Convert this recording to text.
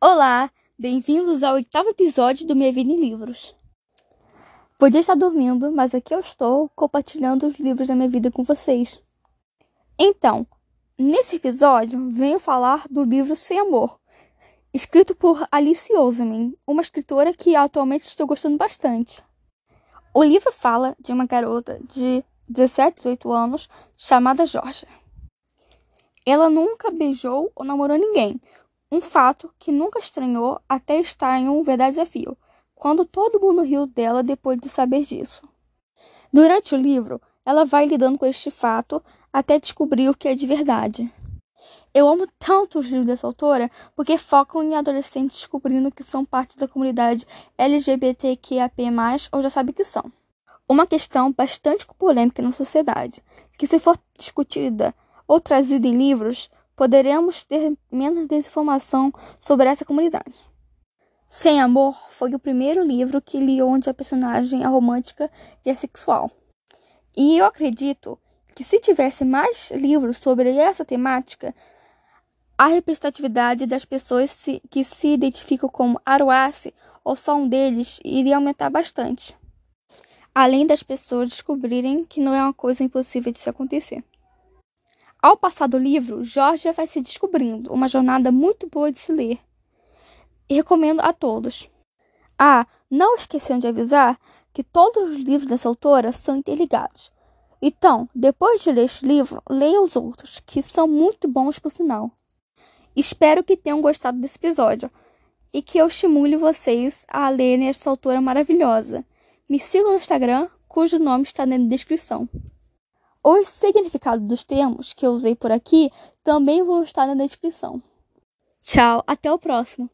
Olá, bem-vindos ao oitavo episódio do Minha Vida em Livros. Podia estar dormindo, mas aqui eu estou compartilhando os livros da minha vida com vocês. Então, nesse episódio, venho falar do livro Sem Amor, escrito por Alice Oseman, uma escritora que atualmente estou gostando bastante. O livro fala de uma garota de 17, 18 anos chamada Georgia. Ela nunca beijou ou namorou ninguém, um fato que nunca estranhou até estar em um verdadeiro desafio, quando todo mundo riu dela depois de saber disso. Durante o livro, ela vai lidando com este fato até descobrir o que é de verdade. Eu amo tanto os livros dessa autora porque focam em adolescentes descobrindo que são parte da comunidade LGBTQAP+, ou já sabe que são. Uma questão bastante polêmica na sociedade, que se for discutida ou trazida em livros, poderemos ter menos desinformação sobre essa comunidade. Sem Amor foi o primeiro livro que li onde a personagem é romântica e é sexual. E eu acredito que se tivesse mais livros sobre essa temática, a representatividade das pessoas que se identificam como Aruace ou só um deles iria aumentar bastante. Além das pessoas descobrirem que não é uma coisa impossível de se acontecer. Ao passar do livro, Georgia vai se descobrindo, uma jornada muito boa de se ler. E recomendo a todos. Ah, não esquecendo de avisar que todos os livros dessa autora são interligados. Então, depois de ler este livro, leia os outros, que são muito bons por sinal. Espero que tenham gostado desse episódio e que eu estimule vocês a lerem esta autora maravilhosa. Me sigam no Instagram, cujo nome está na descrição. Os significados dos termos que eu usei por aqui também vão estar na descrição. Tchau, até o próximo!